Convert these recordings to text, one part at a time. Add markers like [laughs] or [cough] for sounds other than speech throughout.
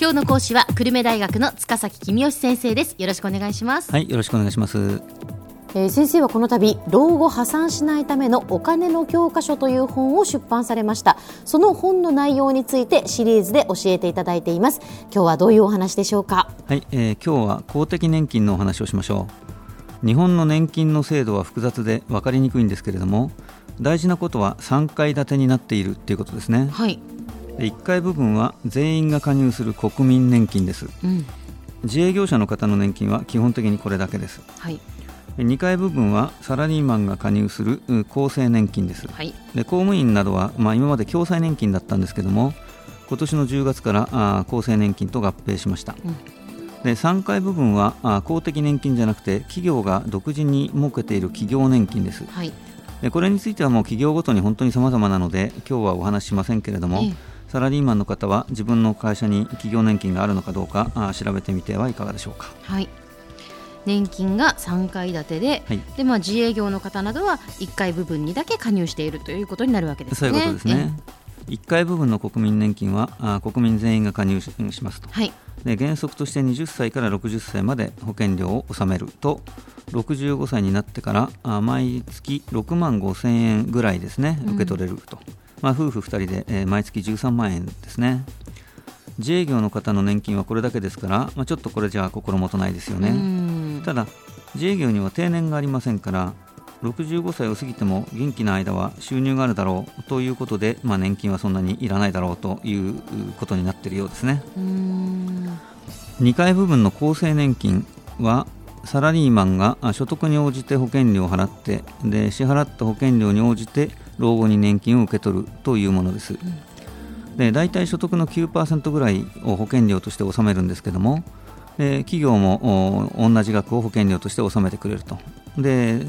今日の講師は久留米大学の塚崎君吉先生です。よろしくお願いします。はいよろしくお願いします。えー、先生はこの度老後破産しないためのお金の教科書という本を出版されました。その本の内容についてシリーズで教えていただいています。今日はどういうお話でしょうか？はい、えー、今日は公的年金のお話をしましょう。日本の年金の制度は複雑で分かりにくいんですけれども大事なことは3階建てになっているということですね。はい1階部分は全員が加入する国民年金です、うん、自営業者の方の年金は基本的にこれだけです、はい、2階部分はサラリーマンが加入する厚生年金です、はい、で公務員などは、まあ、今まで共済年金だったんですけども今年の10月からあ厚生年金と合併しました、うん、で3階部分はあ公的年金じゃなくて企業が独自に設けている企業年金です、はい、でこれについてはもう企業ごとに本当に様々なので今日はお話ししませんけれども、ええサラリーマンの方は自分の会社に企業年金があるのかどうかあ調べてみてはいかがでしょうか。はい年金が3階建てではい、でまあ、自営業の方などは1階部分にだけ加入しているということになるわけですね。そういうことですね。1階部分の国民年金はあ国民全員が加入しますと、はい、で原則として20歳から60歳まで保険料を納めると65歳になってからあ毎月6万5千円ぐらいですね受け取れると、うんまあ、夫婦2人で、えー、毎月13万円ですね。自営業の方の年金はこれだけですから、まあ、ちょっとこれじゃ心もとないですよね。ただ自営業には定年がありませんから65歳を過ぎても元気な間は収入があるだろうということで、まあ、年金はそんなにいらないだろうということになっているようですね。2階部分の厚生年金はサラリーマンが所得に応じて保険料を払ってで支払った保険料に応じて老後に年金を受け取るというものです。で大体所得の9%ぐらいを保険料として納めるんですけども、で企業も同じ額を保険料として納めてくれると。で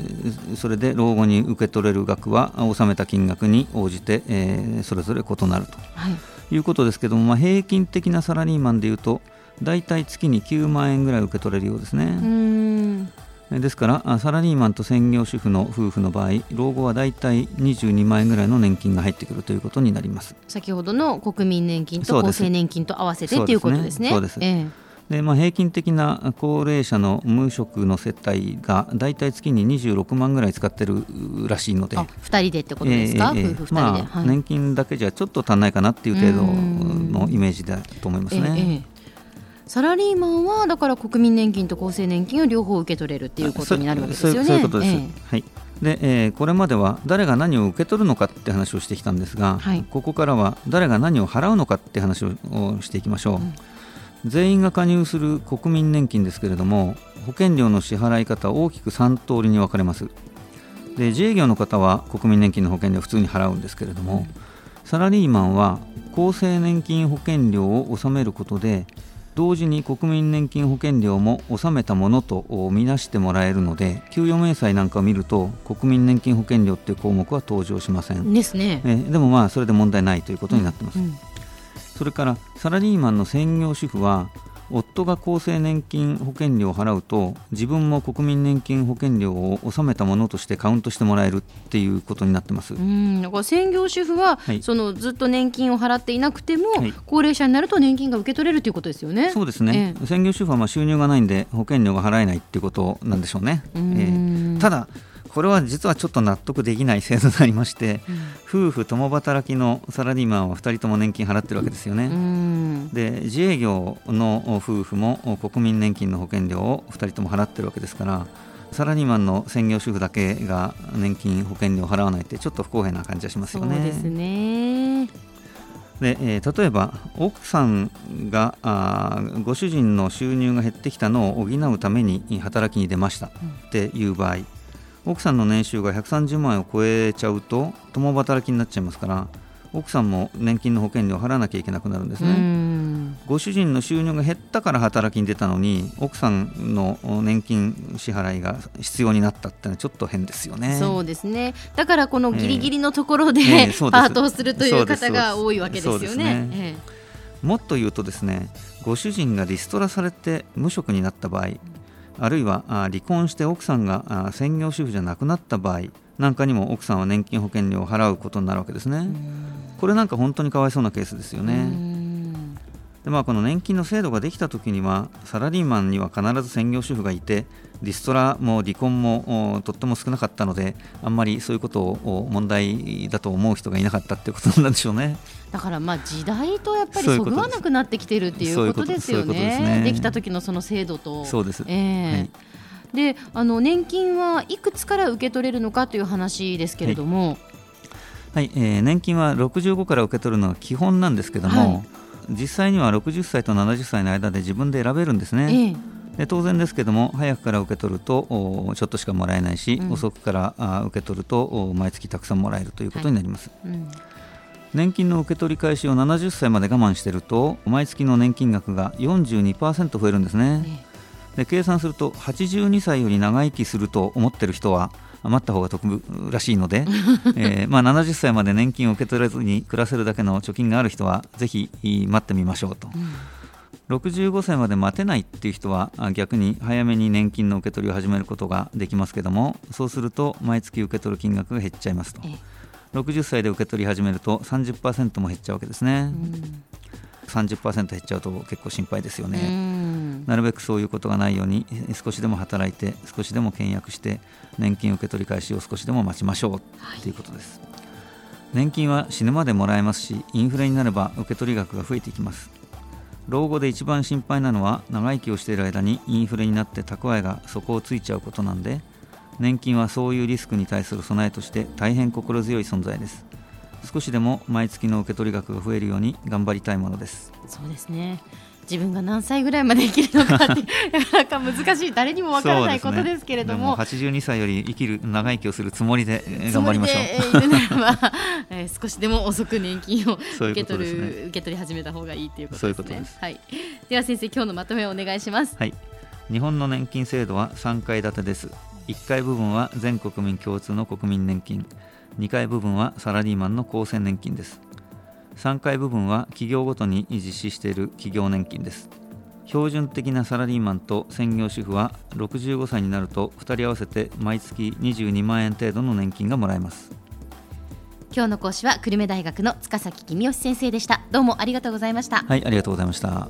それで老後に受け取れる額は納めた金額に応じて、えー、それぞれ異なると、はい、いうことですけども、まあ、平均的なサラリーマンでいうと大体月に9万円ぐらい受け取れるようですね。ですからサラリーマンと専業主婦の夫婦の場合老後はだいたい22万円ぐらいの年金が入ってくるということになります。先ほどの国民年金と厚生年金と合わせてということですね。そうです、ね、でまあ、平均的な高齢者の無職の世帯がだいたい月に26万ぐらい使ってるらしいので。2人でってことですか、えー、夫婦2人で、まあ、年金だけじゃちょっと足んないかなっていう程度のイメージだと思いますね。サラリーマンはだから国民年金と厚生年金を両方受け取れるっていうことになるわけですよね。そういうことです。えー、はい。で、えー、これまでは誰が何を受け取るのかって話をしてきたんですが、はい、ここからは誰が何を払うのかって話をしていきましょう、うん、全員が加入する国民年金ですけれども保険料の支払い方大きく3通りに分かれますで自営業の方は国民年金の保険料を普通に払うんですけれども、うん、サラリーマンは厚生年金保険料を納めることで同時に国民年金保険料も納めたものとみなしてもらえるので給与明細なんかを見ると国民年金保険料っていう項目は登場しません。ですね。えでもまあそれで問題ないということになってます、うんうん、それからサラリーマンの専業主婦は夫が厚生年金保険料を払うと自分も国民年金保険料を納めたものとしてカウントしてもらえるっていうことになってます。うん。だから専業主婦は、はい、そのずっと年金を払っていなくても、はい、高齢者になると年金が受け取れるということですよね。そうですね、えー、専業主婦はまあ収入がないんで保険料が払えないっていうことなんでしょうね。うえー、ただこれは実はちょっと納得できない制度でありまして、うん、夫婦共働きのサラリーマンは2人とも年金払ってるわけですよね。うん、で自営業の夫婦も国民年金の保険料を2人とも払ってるわけですからサラリーマンの専業主婦だけが年金保険料を払わないってちょっと不公平な感じがしますよね。そうですねでえー、例えば奥さんがあご主人の収入が減ってきたのを補うために働きに出ましたっていう場合、うん奥さんの年収が130万円を超えちゃうと共働きになっちゃいますから奥さんも年金の保険料を払わなきゃいけなくなるんですね。ご主人の収入が減ったから働きに出たのに奥さんの年金支払いが必要になったってのはちょっと変ですよね。そうですね。だからこのギリギリのところで、えーえー、パートをするという方が多いわけですよね、ね。えー、もっと言うとですねご主人がリストラされて無職になった場合あるいは離婚して奥さんが専業主婦じゃなくなった場合なんかにも奥さんは年金保険料を払うことになるわけですね。これなんか本当にかわいそうなケースですよね。でまあ、この年金の制度ができた時にはサラリーマンには必ず専業主婦がいてリストラも離婚もとっても少なかったのであんまりそういうことを問題だと思う人がいなかったっていうことなんでしょうね。だからまあ時代とやっぱりそぐわなくなってきてるっていうことですよね。できた時のその制度と。そうです、えー、はい。であの年金はいくつから受け取れるのかという話ですけれども、はい、はい、えー、年金は65から受け取るのが基本なんですけども、はい、実際には60歳と70歳の間で自分で選べるんですね。えーで当然ですけども早くから受け取るとちょっとしかもらえないし、うん、遅くからあ受け取ると毎月たくさんもらえるということになります、はいうん、年金の受け取り開始を70歳まで我慢していると毎月の年金額が42%増えるんですね、で計算すると82歳より長生きすると思ってる人は余った方が得らしいので、[laughs] えーまあ、70歳まで年金を受け取れずに暮らせるだけの貯金がある人はぜひ待ってみましょうと。うん。65歳まで待てないっていう人は逆に早めに年金の受け取りを始めることができますけどもそうすると毎月受け取る金額が減っちゃいますと。60歳で受け取り始めると30%も減っちゃうわけですね、30%減っちゃうと結構心配ですよねなるべくそういうことがないように少しでも働いて少しでも倹約して年金受け取り開始を少しでも待ちましょうとい。うことです、はい、年金は死ぬまでもらえますしインフレになれば受け取り額が増えていきます。老後で一番心配なのは長生きをしている間にインフレになって蓄えが底をついちゃうことなんで年金はそういうリスクに対する備えとして大変心強い存在です。少しでも毎月の受け取り額が増えるように頑張りたいものです。そうですね自分が何歳ぐらいまで生きるのかって [laughs] なかなか難しい誰にもわからないことですけれども,、ね、も82歳より生きる長生きをするつもりで頑張りましょう。ならば、[laughs] えー、少しでも遅く年金を受け取る、ね、受け取り始めた方がいいということですね。はい。では先生今日のまとめをお願いします。はい。日本の年金制度は3階建てです。1階部分は全国民共通の国民年金、2階部分はサラリーマンの厚生年金です。3階部分は企業ごとに実施している企業年金です。標準的なサラリーマンと専業主婦は65歳になると2人合わせて毎月22万円程度の年金がもらえます。今日の講師は久留米大学の塚崎君吉先生でした。どうもありがとうございました。はいありがとうございました